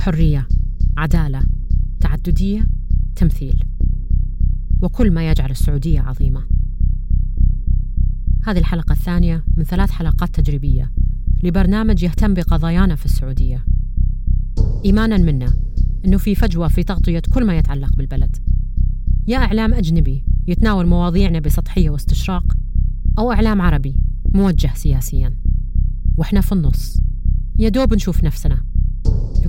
حرية عدالة تعددية تمثيل. وكل ما يجعل السعودية عظيمة. هذه الحلقة الثانية من ثلاث حلقات تجريبية لبرنامج يهتم بقضايانا في السعودية. إيمانا منا أنه في فجوة في تغطية كل ما يتعلق بالبلد. يا إعلام أجنبي يتناول مواضيعنا بسطحية واستشراق أو إعلام عربي موجه سياسيا. وإحنا في النص. يا دوب نشوف نفسنا.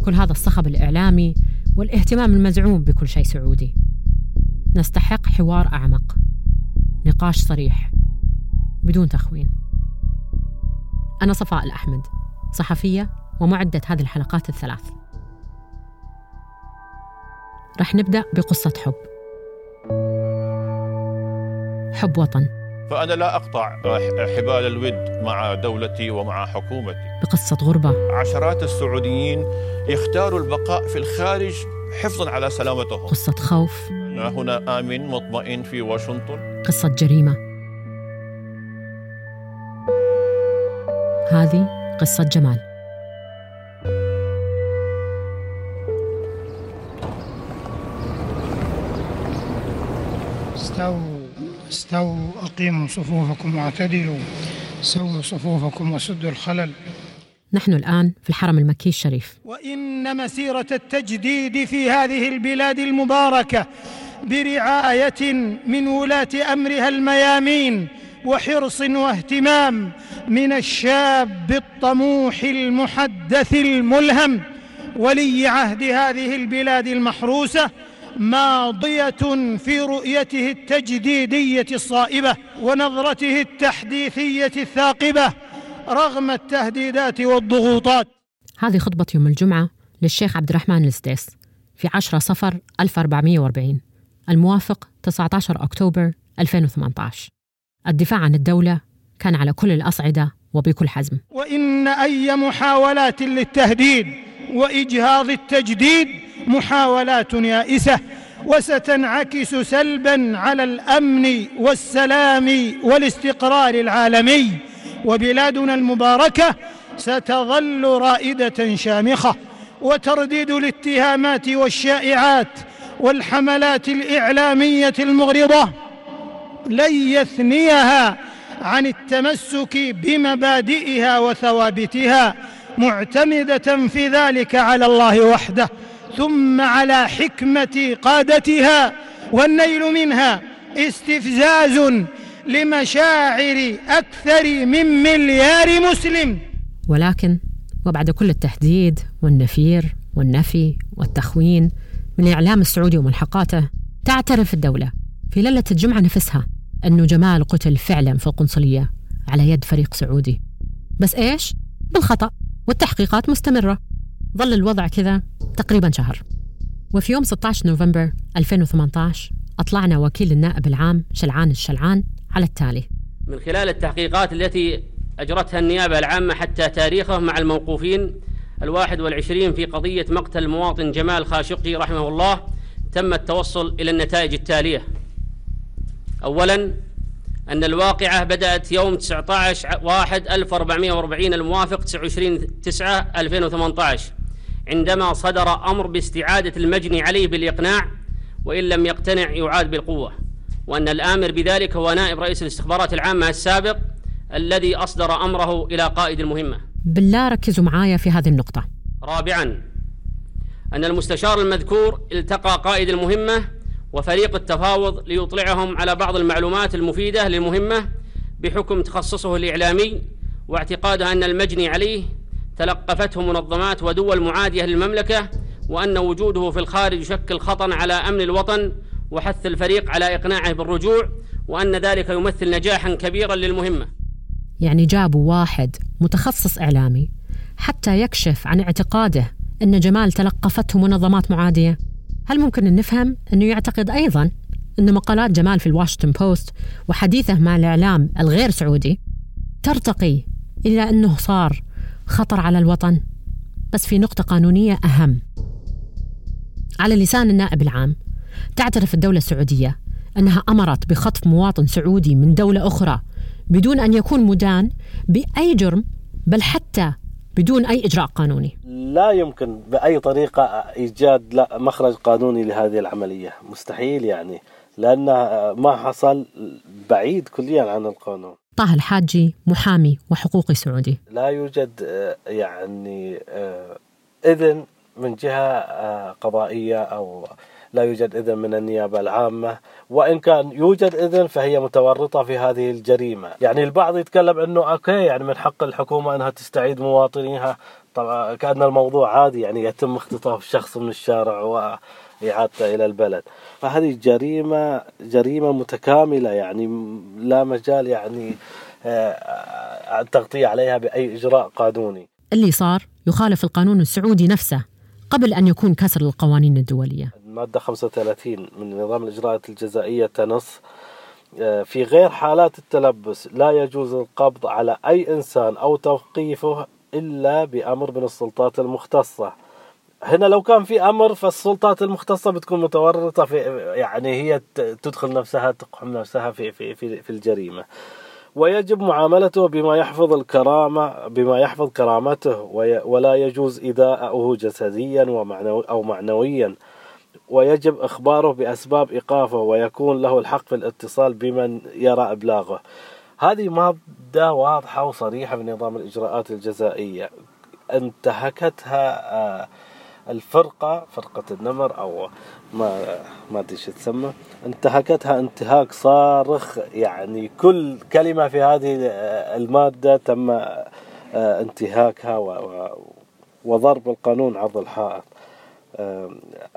في كل هذا الصخب الإعلامي والاهتمام المزعوم بكل شيء سعودي. نستحق حوار أعمق. نقاش صريح. بدون تخوين. أنا صفاء الأحمد صحفية ومعدة هذه الحلقات الثلاث. رح نبدأ بقصة حب. حب وطن. فأنا لا أقطع حبال الود مع دولتي ومع حكومتي. بقصة غربة. عشرات السعوديين يختاروا البقاء في الخارج حفظا على سلامتهم. قصة خوف. أنا هنا آمن مطمئن في واشنطن. قصة جريمة. هذه قصة جمال. استووا. استووا أقيموا صفوفكم واعتدلوا. سووا صفوفكم وسدوا الخلل. نحن الآن في الحرم المكي الشريف. وإن مسيرة التجديد في هذه البلاد المباركة برعاية من ولاة أمرها الميامين وحرص واهتمام من الشاب الطموح المحدث الملهم ولي عهد هذه البلاد المحروسة ماضيه في رؤيته التجديدية الصائبة ونظرته التحديثية الثاقبة رغم التهديدات والضغوطات. هذه خطبة يوم الجمعة للشيخ عبد الرحمن السديس في 10 صفر 1440 الموافق 19 أكتوبر 2018 الدفاع عن الدولة كان على كل الأصعدة وبكل حزم. وإن أي محاولات للتهديد وإجهاض التجديد محاولات يائسة وستنعكس سلبا على الأمن والسلام والاستقرار العالمي. وبلادنا المباركة ستظل رائدة شامخة وترديد الاتهامات والشائعات والحملات الإعلامية المغرضة لن يثنيها عن التمسك بمبادئها وثوابتها معتمدة في ذلك على الله وحده. ثم على حكمة قادتها والنيل منها استفزاز لمشاعر أكثر من مليار مسلم. ولكن وبعد كل التهديد والنفير والنفي والتخوين من الإعلام السعودي وملحقاته تعترف الدولة في ليلة الجمعة نفسها أنه جمال قتل فعلا في القنصلية على يد فريق سعودي. بس إيش؟ بالخطأ والتحقيقات مستمرة. ظل الوضع كذا تقريبا شهر. وفي يوم 16 نوفمبر 2018 أطلعنا وكيل النائب العام شلعان الشلعان على التالي. من خلال التحقيقات التي أجرتها النيابة العامة حتى تاريخه مع الموقوفين الواحد والعشرين في قضية مقتل المواطن جمال خاشقجي رحمه الله تم التوصل إلى النتائج التالية. أولا أن الواقعة بدأت يوم 19 واحد 1440 الموافق 29 9 2018 عندما صدر أمر باستعادة المجني عليه بالإقناع وإن لم يقتنع يعاد بالقوة. وأن الآمر بذلك هو نائب رئيس الاستخبارات العامة السابق الذي أصدر أمره إلى قائد المهمة. بالله ركزوا معايا في هذه النقطة. رابعا أن المستشار المذكور التقى قائد المهمة وفريق التفاوض ليطلعهم على بعض المعلومات المفيدة للمهمة بحكم تخصصه الإعلامي واعتقاده أن المجني عليه تلقفته منظمات ودول معادية للمملكة وأن وجوده في الخارج يشكل خطرا على أمن الوطن وحث الفريق على إقناعه بالرجوع وأن ذلك يمثل نجاحا كبيرا للمهمة. يعني جابوا واحد متخصص إعلامي حتى يكشف عن اعتقاده أن جمال تلقفته منظمات معادية. هل ممكن أن نفهم أنه يعتقد أيضا أن مقالات جمال في الواشنطن بوست وحديثه مع الإعلام الغير سعودي ترتقي إلى أنه صار خطر على الوطن بس في نقطة قانونية أهم. على لسان النائب العام تعترف الدولة السعودية أنها أمرت بخطف مواطن سعودي من دولة أخرى بدون أن يكون مدان بأي جرم بل حتى بدون أي إجراء قانوني. لا يمكن بأي طريقة إيجاد مخرج قانوني لهذه العملية. مستحيل يعني لأن ما حصل بعيد كليا عن القانون. طه الحاجي محامي وحقوقي سعودي. لا يوجد آه، يعني آه، إذن من جهة آه، قضائية أو لا يوجد إذن من النيابة العامة. وإن كان يوجد إذن فهي متورطة في هذه الجريمة. يعني البعض يتكلم أنه أوكي يعني من حق الحكومة أنها تستعيد مواطنيها. طبعا كأن الموضوع عادي يعني يتم اختطاف شخص من الشارع وإعادته إلى البلد. فهذه جريمة جريمة متكاملة يعني لا مجال يعني آه، التغطية عليها بأي إجراء قانوني. اللي صار يخالف القانون السعودي نفسه قبل أن يكون كسر القوانين الدولية. المادة 35 من نظام الإجراءات الجزائية تنص آه، في غير حالات التلبس لا يجوز القبض على أي إنسان أو توقيفه إلا بأمر من السلطات المختصة. هنا لو كان في أمر فالسلطات المختصة بتكون متورطة في يعني هي تدخل نفسها تقحم نفسها في في في, في الجريمة. ويجب معاملته بما يحفظ الكرامة بما يحفظ كرامته ولا يجوز إيذاءه جسديا ومعنوي أو معنويا. ويجب إخباره بأسباب إيقافه ويكون له الحق في الاتصال بمن يرى إبلاغه. هذه مادة واضحة وصريحة في نظام الإجراءات الجزائية. انتهكتها آه، الفرقة فرقة النمر أو ما ما أدري شو تسمى. انتهكتها انتهاك صارخ يعني كل كلمة في هذه المادة تم آه، انتهاكها وضرب القانون عرض الحائط.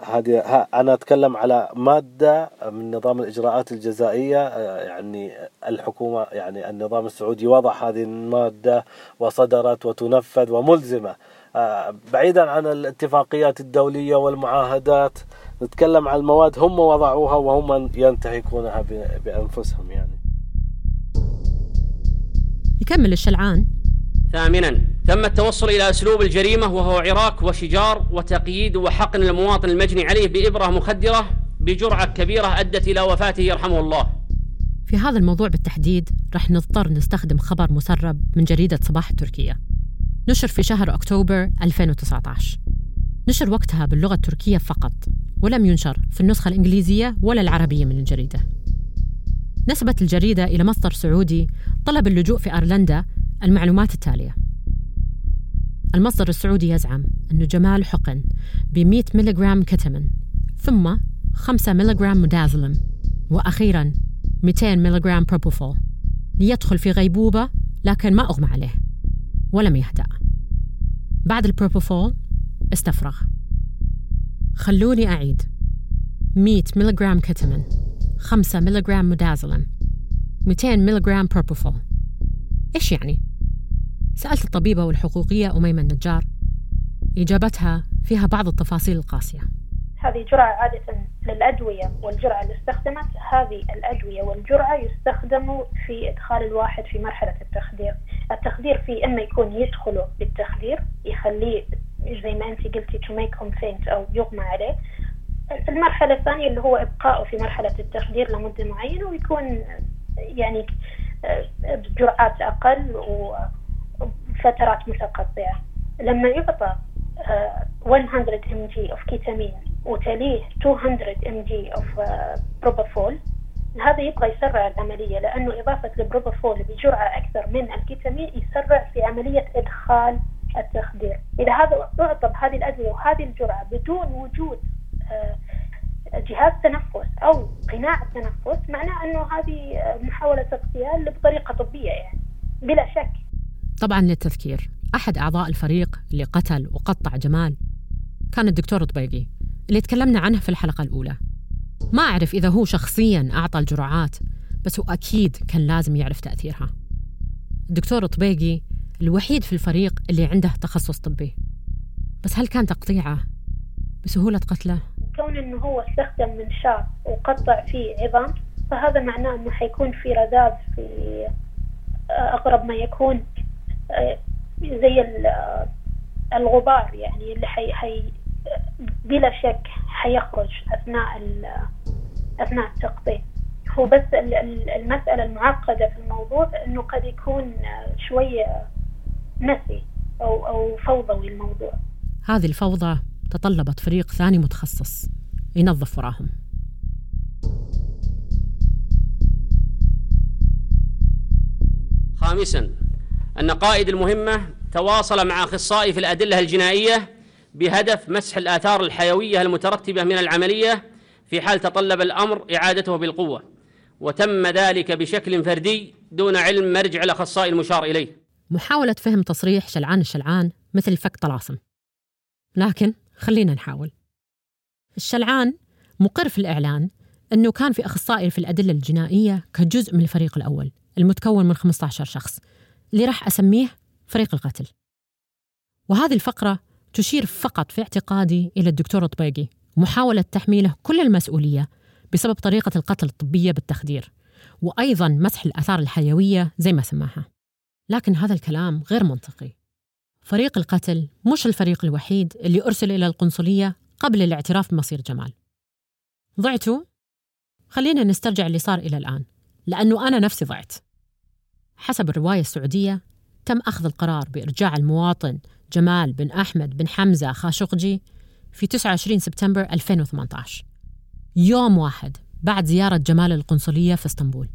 هذه أنا أتكلم على مادة من نظام الإجراءات الجزائية آه، يعني الحكومة يعني النظام السعودي وضع هذه المادة وصدرت وتنفذ وملزمة. آه، بعيدا عن الاتفاقيات الدولية والمعاهدات نتكلم عن المواد هم وضعوها وهم ينتهكونها بأنفسهم يعني. يكمل الشلعان. ثامنا تم التوصل إلى أسلوب الجريمة وهو عراك وشجار وتقييد وحقن المواطن المجني عليه بإبرة مخدرة بجرعة كبيرة أدت إلى وفاته يرحمه الله. في هذا الموضوع بالتحديد رح نضطر نستخدم خبر مسرب من جريدة صباح التركية نشر في شهر أكتوبر 2019 نشر وقتها باللغة التركية فقط ولم ينشر في النسخة الإنجليزية ولا العربية من الجريدة. نسبت الجريدة إلى مصدر سعودي طلب اللجوء في أيرلندا المعلومات التالية. المصدر السعودي يزعم أن جمال حقن ب 100 ملغرام كتامين ثم 5 ملغرام ميدازولام وأخيرا 200 ملغرام بروبوفول ليدخل في غيبوبة لكن ما أغمى عليه ولم يهدأ. بعد البروبوفول استفرغ. خلوني أعيد. 100 ملغرام كتامين 5 ملغرام ميدازولام 200 ملغرام بروبوفول إيش يعني؟ سألت الطبيبة والحقوقية أميمة النجار. إجابتها فيها بعض التفاصيل القاسية. هذه جرعة عادة للأدوية والجرعة اللي استخدمت. هذه الأدوية والجرعة يستخدموا في إدخال الواحد في مرحلة التخدير. التخدير فيه إما يكون يدخله بالتخدير يخليه زي ما أنت قلتي to make him faint أو يغمى عليه. المرحلة الثانية اللي هو إبقائه في مرحلة التخدير لمدة معينة ويكون يعني بجرعات أقل وفترات متقطعة. لما يعطى 100 mg of ketamine وتليه 200 mg of propofol هذا يبغى يسرع العملية لأنه إضافة البروبافول بجرعة أكثر من الكيتامين يسرع في عملية إدخال التخدير. إذا هذا أعطى بهذه الأدوية وهذه الجرعة بدون وجود آه، جهاز تنفس أو قناع التنفس معناه أنه هذه محاولة اغتيال بطريقة طبية يعني بلا شك. طبعا للتذكير. أحد أعضاء الفريق اللي قتل وقطع جمال كان الدكتور طبيقي اللي تكلمنا عنه في الحلقة الأولى. ما أعرف إذا هو شخصيا أعطى الجرعات بس هو أكيد كان لازم يعرف تأثيرها. الدكتور طبيقي الوحيد في الفريق اللي عنده تخصص طبي. بس هل كان تقطيعه؟ بسهوله قتله كون إنه هو استخدم منشار وقطع فيه عظام فهذا معناه إنه حيكون في رذاذ في آه، أقرب ما يكون. زي الغبار يعني اللي حي, حي بلا شك حيخرج أثناء أثناء التقطيع هو بس المسألة المعقدة في الموضوع إنه قد يكون شوية مسي أو أو فوضوي الموضوع. هذه الفوضى تطلبت فريق ثاني متخصص ينظف وراهم. خامسا أن قائد المهمة تواصل مع أخصائي في الأدلة الجنائية بهدف مسح الآثار الحيوية المترتبة من العملية في حال تطلب الأمر إعادته بالقوة وتم ذلك بشكل فردي دون علم مرجع الأخصائي المشار إليه. محاولة فهم تصريح شلعان الشلعان مثل فك طلاسم. لكن خلينا نحاول. الشلعان مقر في الإعلان أنه كان في أخصائي في الأدلة الجنائية كجزء من الفريق الأول المتكون من 15 شخص اللي راح أسميه فريق القتل. وهذه الفقرة تشير فقط في اعتقادي إلى الدكتور طبيقي محاولة تحميله كل المسؤولية بسبب طريقة القتل الطبية بالتخدير وأيضا مسح الآثار الحيوية زي ما سماها. لكن هذا الكلام غير منطقي. فريق القتل مش الفريق الوحيد اللي أرسل إلى القنصلية قبل الاعتراف بمصير جمال. ضعتوا؟ خلينا نسترجع اللي صار إلى الآن لأنه أنا نفسي ضعت. حسب الرواية السعودية تم أخذ القرار بإرجاع المواطن جمال بن أحمد بن حمزة خاشقجي في 29 سبتمبر 2018 يوم واحد بعد زيارة جمال القنصلية في إسطنبول.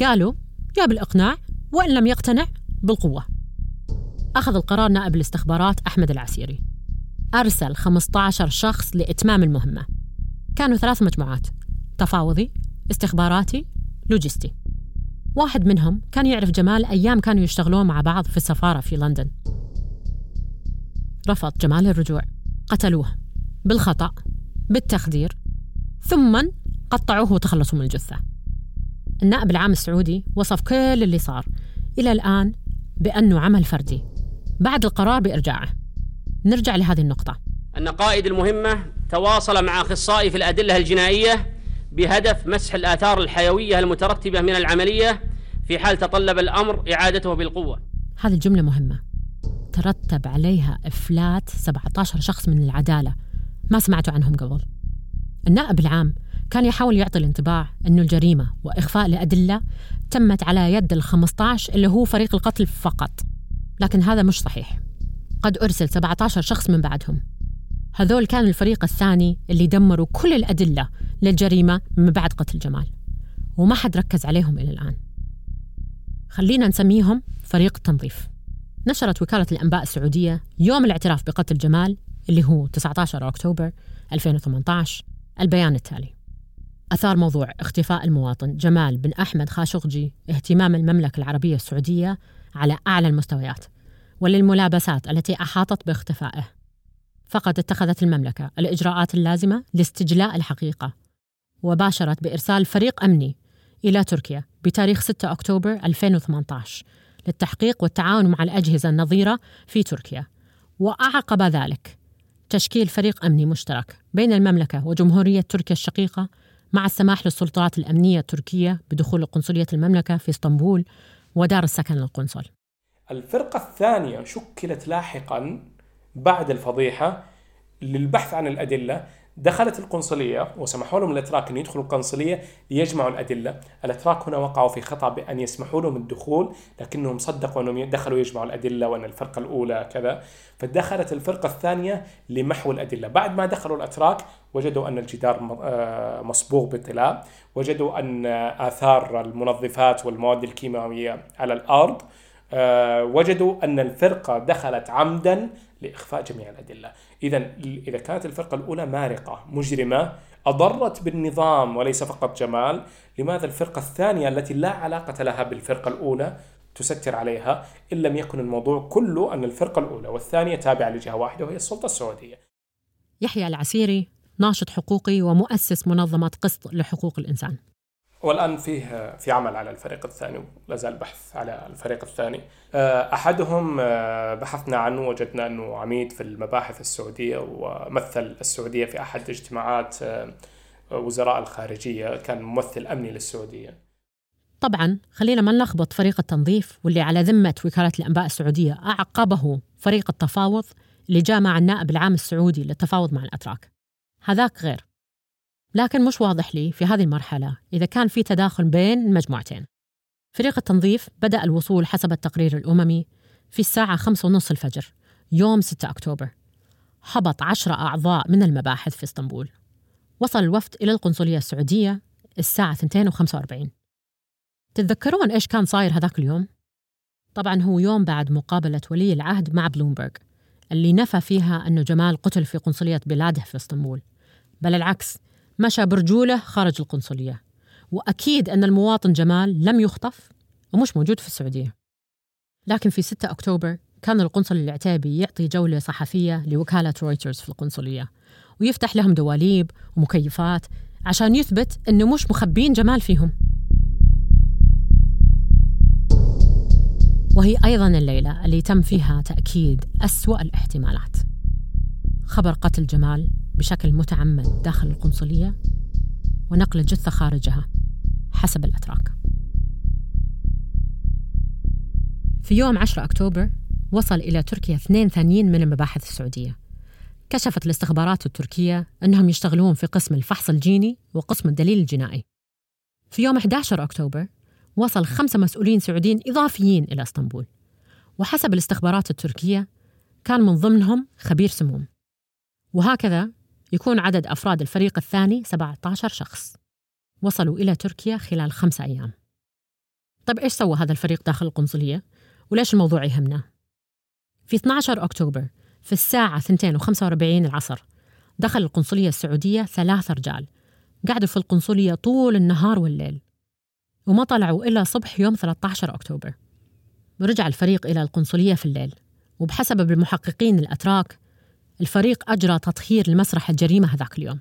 قالوا يا بالإقناع وإن لم يقتنع بالقوة. أخذ القرار نائب الاستخبارات أحمد العسيري. أرسل 15 شخص لإتمام المهمة. كانوا ثلاث مجموعات تفاوضي استخباراتي لوجستي. واحد منهم كان يعرف جمال أيام كانوا يشتغلون مع بعض في السفارة في لندن. رفض جمال الرجوع. قتلوه بالخطأ بالتخدير ثم قطعوه وتخلصوا من الجثة. النائب العام السعودي وصف كل اللي صار إلى الآن بأنه عمل فردي. بعد القرار بإرجاعه. نرجع لهذه النقطة. أن قائد المهمة تواصل مع أخصائي في الأدلة الجنائية بهدف مسح الآثار الحيوية المترتبة من العملية في حال تطلب الأمر إعادته بالقوة. هذه الجملة مهمة. ترتب عليها إفلات 17 شخص من العدالة. ما سمعتوا عنهم قبل؟ النائب العام كان يحاول يعطي الانطباع أنه الجريمة وإخفاء الأدلة تمت على يد ال 15 اللي هو فريق القتل فقط. لكن هذا مش صحيح. قد أرسل 17 شخص من بعدهم. هذول كانوا الفريق الثاني اللي دمروا كل الأدلة للجريمة من بعد قتل جمال. وما حد ركز عليهم إلى الآن. خلينا نسميهم فريق التنظيف. نشرت وكالة الأنباء السعودية يوم الاعتراف بقتل جمال اللي هو 19 أكتوبر 2018 البيان التالي. أثار موضوع اختفاء المواطن جمال بن أحمد خاشقجي اهتمام المملكة العربية السعودية على أعلى المستويات وللملابسات التي أحاطت باختفائه. فقد اتخذت المملكة الإجراءات اللازمة لاستجلاء الحقيقة وباشرت بإرسال فريق أمني إلى تركيا بتاريخ 6 أكتوبر 2018 للتحقيق والتعاون مع الأجهزة النظيرة في تركيا. وأعقب ذلك تشكيل فريق أمني مشترك بين المملكة وجمهورية تركيا الشقيقة مع السماح للسلطات الأمنية التركية بدخول قنصلية المملكة في إسطنبول ودار السكن للقنصل. الفرقة الثانية شكلت لاحقا بعد الفضيحة للبحث عن الأدلة دخلت القنصلية وسمحوا لهم الأتراك أن يدخلوا القنصلية ليجمعوا الأدلة. الأتراك هنا وقعوا في خطأ بأن يسمحوا لهم الدخول لكنهم صدقوا أنهم دخلوا يجمعوا الأدلة وأن الفرقة الأولى كذا. فدخلت الفرقة الثانية لمحو الأدلة. بعد ما دخلوا الأتراك وجدوا أن الجدار آه، مصبوغ بطلاء. وجدوا أن آثار المنظفات والمواد الكيماوية على الأرض. آه، وجدوا أن الفرقة دخلت عمدا لإخفاء جميع الأدلة. إذا إذا كانت الفرقة الأولى مارقة مجرمة أضرت بالنظام وليس فقط جمال لماذا الفرقة الثانية التي لا علاقة لها بالفرقة الأولى تستر عليها إن لم يكن الموضوع كله أن الفرقة الأولى والثانية تابعة لجهة واحدة وهي السلطة السعودية؟ يحيى العسيري ناشط حقوقي ومؤسس منظمة قسط لحقوق الإنسان. والآن فيه في عمل على الفريق الثاني ولا زال بحث على الفريق الثاني. آه، أحدهم آه، بحثنا عنه وجدنا أنه عميد في المباحث السعودية ومثل السعودية في أحد اجتماعات آه، وزراء الخارجية كان ممثل أمني للسعودية. طبعا خلينا ما نلخبط فريق التنظيف واللي على ذمة وكالة الأنباء السعودية أعقبه فريق التفاوض اللي جاء مع النائب العام السعودي للتفاوض مع الأتراك. هذاك غير. لكن مش واضح لي في هذه المرحلة إذا كان في تداخل بين المجموعتين فريق التنظيف بدأ الوصول حسب التقرير الأممي في الساعة خمسة ونص الفجر يوم 6 أكتوبر. هبط عشرة أعضاء من المباحث في إسطنبول. وصل الوفد إلى القنصلية السعودية الساعة 2:45 تتذكرون إيش كان صاير هذاك اليوم؟ طبعا هو يوم بعد مقابلة ولي العهد مع بلومبرغ اللي نفى فيها أنه جمال قتل في قنصلية بلاده في إسطنبول. بل العكس مشى برجوله خارج القنصلية. وأكيد أن المواطن جمال لم يخطف ومش موجود في السعودية. لكن في 6 أكتوبر كان القنصل العتيبي يعطي جولة صحفية لوكالة رويترز في القنصلية. ويفتح لهم دواليب ومكيفات عشان يثبت أنه مش مخبين جمال فيهم. وهي أيضا الليلة اللي تم فيها تأكيد أسوأ الاحتمالات. خبر قتل جمال بشكل متعمد داخل القنصلية ونقل الجثة خارجها حسب الأتراك. في يوم 10 أكتوبر وصل إلى تركيا اثنين ثانيين من المباحث السعودية. كشفت الاستخبارات التركية أنهم يشتغلون في قسم الفحص الجيني وقسم الدليل الجنائي. في يوم 11 أكتوبر وصل خمسة مسؤولين سعوديين إضافيين إلى إسطنبول. وحسب الاستخبارات التركية كان من ضمنهم خبير سموم. وهكذا يكون عدد أفراد الفريق الثاني 17 شخص وصلوا إلى تركيا خلال خمسة أيام طيب إيش سوى هذا الفريق داخل القنصلية؟ وليش الموضوع يهمنا؟ في 12 أكتوبر في الساعة 2:45 العصر دخل القنصلية السعودية ثلاث رجال قعدوا في القنصلية طول النهار والليل وما طلعوا إلا صبح يوم 13 أكتوبر ورجع الفريق إلى القنصلية في الليل وبحسب المحققين الأتراك الفريق أجرى تطهير لمسرح الجريمة هذاك اليوم.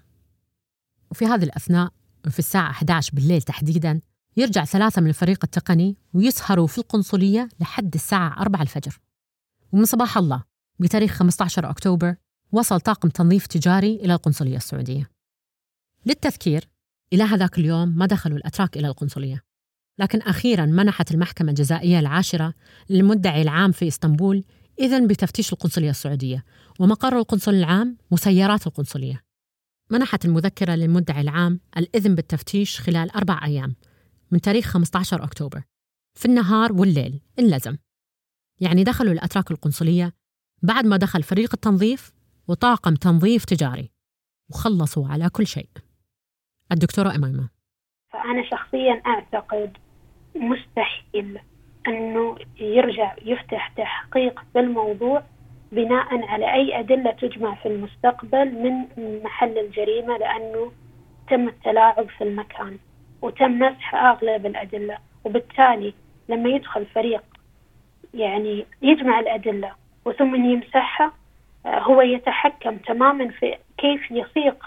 وفي هذه الأثناء وفي الساعة 11 بالليل تحديداً يرجع ثلاثة من الفريق التقني ويسهروا في القنصلية لحد الساعة 4 الفجر. ومن صباح الله بتاريخ 15 أكتوبر وصل طاقم تنظيف تجاري إلى القنصلية السعودية. للتذكير إلى هذاك اليوم ما دخلوا الأتراك إلى القنصلية. لكن أخيرا منحت المحكمة الجزائية العاشرة للمدعي العام في إسطنبول إذن بتفتيش القنصلية السعودية ومقر القنصل العام مسيرات القنصلية. منحت المذكرة للمدعي العام الإذن بالتفتيش خلال أربع أيام من تاريخ 15 أكتوبر. في النهار والليل إن لزم يعني دخلوا الأتراك القنصلية بعد ما دخل فريق التنظيف وطاقم تنظيف تجاري وخلصوا على كل شيء. الدكتورة إميمة فأنا شخصيا أعتقد مستحيل أنه يرجع يفتح تحقيق بالموضوع بناء على أي أدلة تجمع في المستقبل من محل الجريمة لأنه تم التلاعب في المكان وتم مسح أغلب الأدلة. وبالتالي لما يدخل فريق يعني يجمع الأدلة وثم يمسحها آه، هو يتحكم تماما في كيف يسيق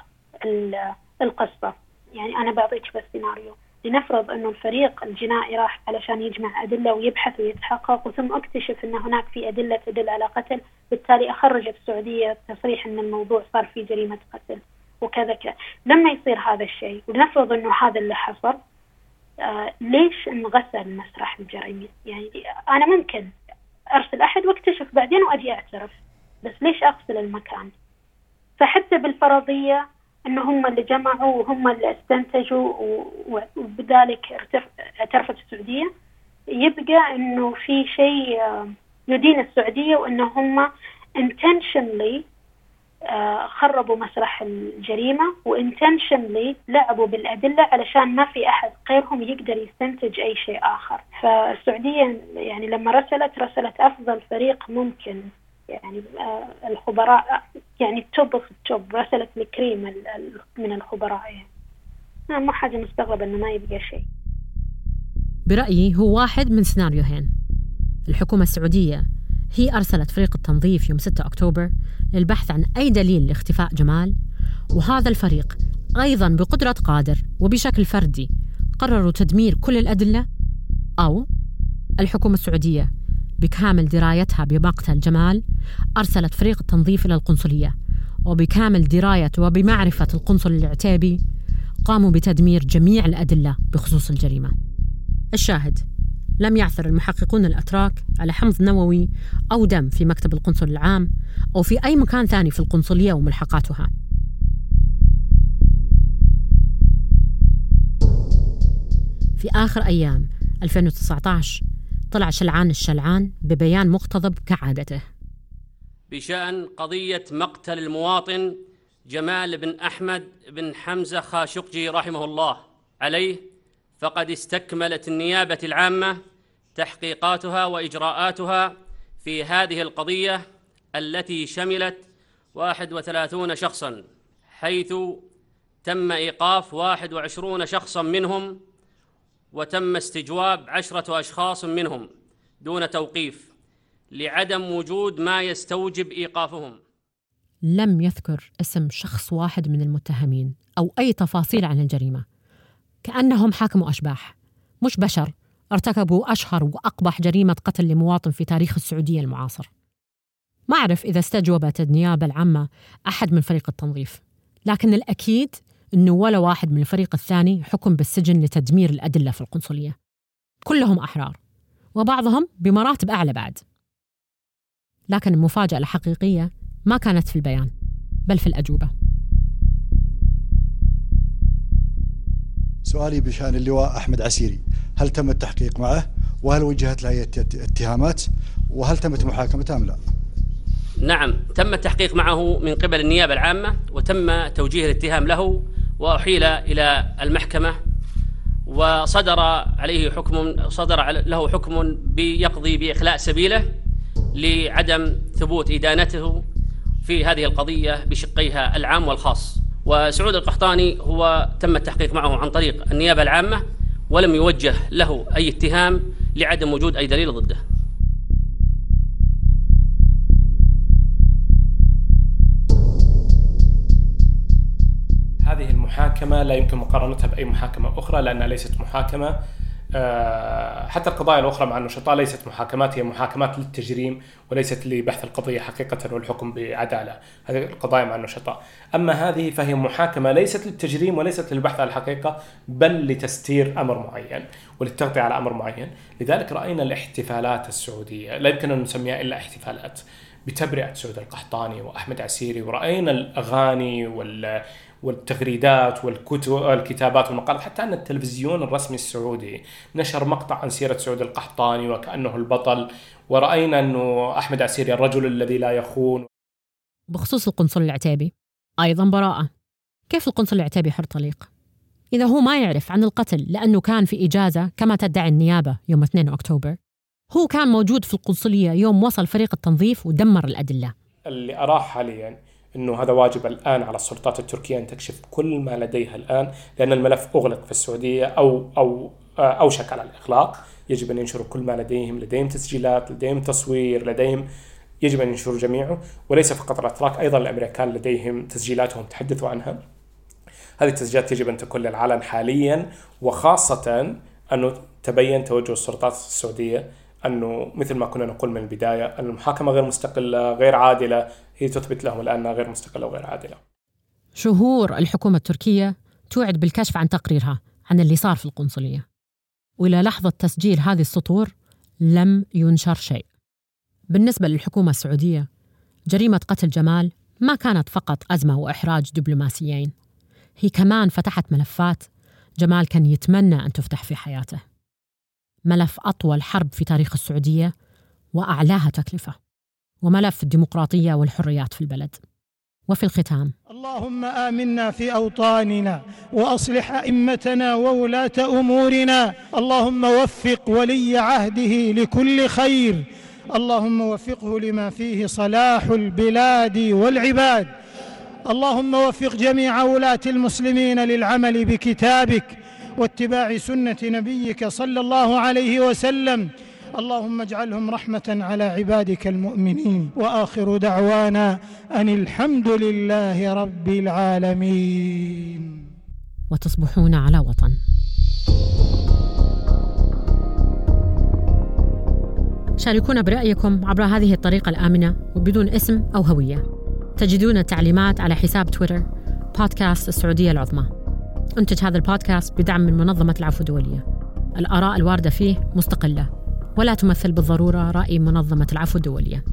القصة. يعني أنا بعطيك بس سيناريو. لنفرض أنه الفريق الجنائي راح علشان يجمع أدلة ويبحث ويتحقق وثم أكتشف أن هناك في أدلة تدل على قتل بالتالي أخرجت السعودية تصريح أن الموضوع صار في جريمة قتل وكذا. كذا لما يصير هذا الشيء ولنفرض أنه هذا اللي حصل آه ليش انغسل مسرح الجريمة؟ يعني أنا ممكن أرسل أحد وأكتشف بعدين وأجي أعترف بس ليش أغسل المكان؟ فحتى بالفرضية أنه هم اللي جمعوا وهم اللي استنتجوا وبذلك اعترفت السعودية. يبقى أنه في شيء آه، يدين السعودية وأنه هم intentionally آه، خربوا مسرح الجريمة و intentionally لعبوا بالأدلة علشان ما في أحد غيرهم يقدر يستنتج أي شيء آخر. فالسعودية يعني لما رسلت رسلت أفضل فريق ممكن. يعني آه، الخبراء يعني ال top في ال top رسلت الكريم من الخبراء يعني. مو حاجة مستغربة إنه ما يبقى شيء. برأيي هو واحد من سيناريوهين الحكومة السعودية هي أرسلت فريق التنظيف يوم 6 أكتوبر للبحث عن أي دليل لاختفاء جمال وهذا الفريق أيضا بقدرة قادر وبشكل فردي قرروا تدمير كل الأدلة أو الحكومة السعودية بكامل درايتها بمقتل جمال أرسلت فريق التنظيف إلى القنصلية. وبكامل دراية وبمعرفة القنصل العتيبي قاموا بتدمير جميع الأدلة بخصوص الجريمة. الشاهد لم يعثر المحققون الأتراك على حمض نووي أو دم في مكتب القنصل العام أو في أي مكان ثاني في القنصلية وملحقاتها. في آخر أيام 2019 طلع شلعان الشلعان ببيان مقتضب كعادته. بشأن قضية مقتل المواطن جمال بن أحمد بن حمزة خاشقجي رحمه الله عليه فقد استكملت النيابة العامة تحقيقاتها وإجراءاتها في هذه القضية التي شملت واحد وثلاثون شخصا حيث تم إيقاف واحد وعشرون شخصا منهم وتم استجواب عشرة أشخاص منهم دون توقيف لعدم وجود ما يستوجب إيقافهم. لم يذكر اسم شخص واحد من المتهمين أو أي تفاصيل عن الجريمة. كأنهم حاكموا أشباح. مش بشر. ارتكبوا أشهر وأقبح جريمة قتل لمواطن في تاريخ السعودية المعاصر. ما أعرف إذا استجوبت النيابة العامة أحد من فريق التنظيف لكن الأكيد أنه ولا واحد من الفريق الثاني حكم بالسجن لتدمير الأدلة في القنصلية. كلهم أحرار وبعضهم بمراتب أعلى بعد. لكن المفاجأة الحقيقية ما كانت في البيان بل في الأجوبة. سؤالي بشأن اللواء أحمد عسيري هل تم التحقيق معه؟ وهل وجهت له اتهامات؟ وهل تمت محاكمته أم لا؟ نعم تم التحقيق معه من قبل النيابة العامة وتم توجيه الاتهام له وأحيل إلى المحكمة وصدر عليه حكم صدر له حكم بيقضي بإخلاء سبيله لعدم ثبوت إدانته في هذه القضية بشقيها العام والخاص. وسعود القحطاني هو تم التحقيق معه عن طريق النيابة العامة ولم يوجه له أي اتهام لعدم وجود أي دليل ضده. هذه المحاكمة لا يمكن مقارنتها بأي محاكمة أخرى لأنها ليست محاكمة. آه، حتى القضايا الأخرى مع النشطاء ليست محاكمات هي محاكمات للتجريم وليست لبحث القضية حقيقة والحكم بعدالة. هذه القضايا مع النشطاء. أما هذه فهي محاكمة ليست للتجريم وليست للبحث عن الحقيقة بل لتستير أمر معين وللتغطية على أمر معين. لذلك رأينا الاحتفالات السعودية لا يمكن أن نسميها إلا احتفالات بتبرئة سعود القحطاني وأحمد عسيري. ورأينا الأغاني وال والتغريدات والكتب والكتابات والمقالات حتى أن التلفزيون الرسمي السعودي نشر مقطع عن سيرة سعود القحطاني وكأنه البطل ورأينا أنه أحمد عسيري الرجل الذي لا يخون. بخصوص القنصل العتيبي أيضا براءة. كيف القنصل العتيبي حر طليق؟ إذا هو ما يعرف عن القتل لأنه كان في إجازة كما تدعي النيابة يوم 2 أكتوبر هو كان موجود في القنصلية يوم وصل فريق التنظيف ودمر الأدلة. اللي أراه حاليا إنه هذا واجب الآن على السلطات التركية أن تكشف كل ما لديها الآن لأن الملف أغلق في السعودية أو أو آه، أوشك على الإغلاق. يجب أن ينشروا كل ما لديهم لديهم تسجيلات لديهم تصوير لديهم يجب أن ينشروا جميعه. وليس فقط الأتراك أيضا الأمريكان لديهم تسجيلاتهم تحدثوا عنها. هذه التسجيلات يجب أن تكون للعلن حاليا وخاصه أنه تبين توجه السلطات السعودية أنه مثل ما كنا نقول من البداية أن المحاكمة غير مستقلة غير عادلة هي تثبت لهم الآن إنها غير مستقلة وغير عادلة. شهور الحكومة التركية توعد بالكشف عن تقريرها عن اللي صار في القنصلية. وإلى لحظة تسجيل هذه السطور لم ينشر شيء. بالنسبة للحكومة السعودية جريمة قتل جمال ما كانت فقط أزمة وإحراج دبلوماسيين. هي كمان فتحت ملفات جمال كان يتمنى أن تفتح في حياته. ملف أطول حرب في تاريخ السعودية وأعلاها تكلفة وملف الديمقراطية والحريات في البلد. وفي الختام اللهم آمنا في أوطاننا وأصلح أئمتنا وولاة أمورنا. اللهم وفق ولي عهده لكل خير. اللهم وفقه لما فيه صلاح البلاد والعباد. اللهم وفق جميع ولاة المسلمين للعمل بكتابك. واتباع سنة نبيك صلى الله عليه وسلم. اللهم اجعلهم رحمة على عبادك المؤمنين. وآخر دعوانا أن الحمد لله رب العالمين. وتصبحون على وطن. شاركونا برأيكم عبر هذه الطريقة الآمنة وبدون اسم أو هوية. تجدون التعليمات على حساب تويتر بودكاست السعودية العظمى. أنتج هذا البودكاست بدعم من منظمة العفو الدولية. الآراء الواردة فيه مستقلة ولا تمثل بالضرورة رأي منظمة العفو الدولية.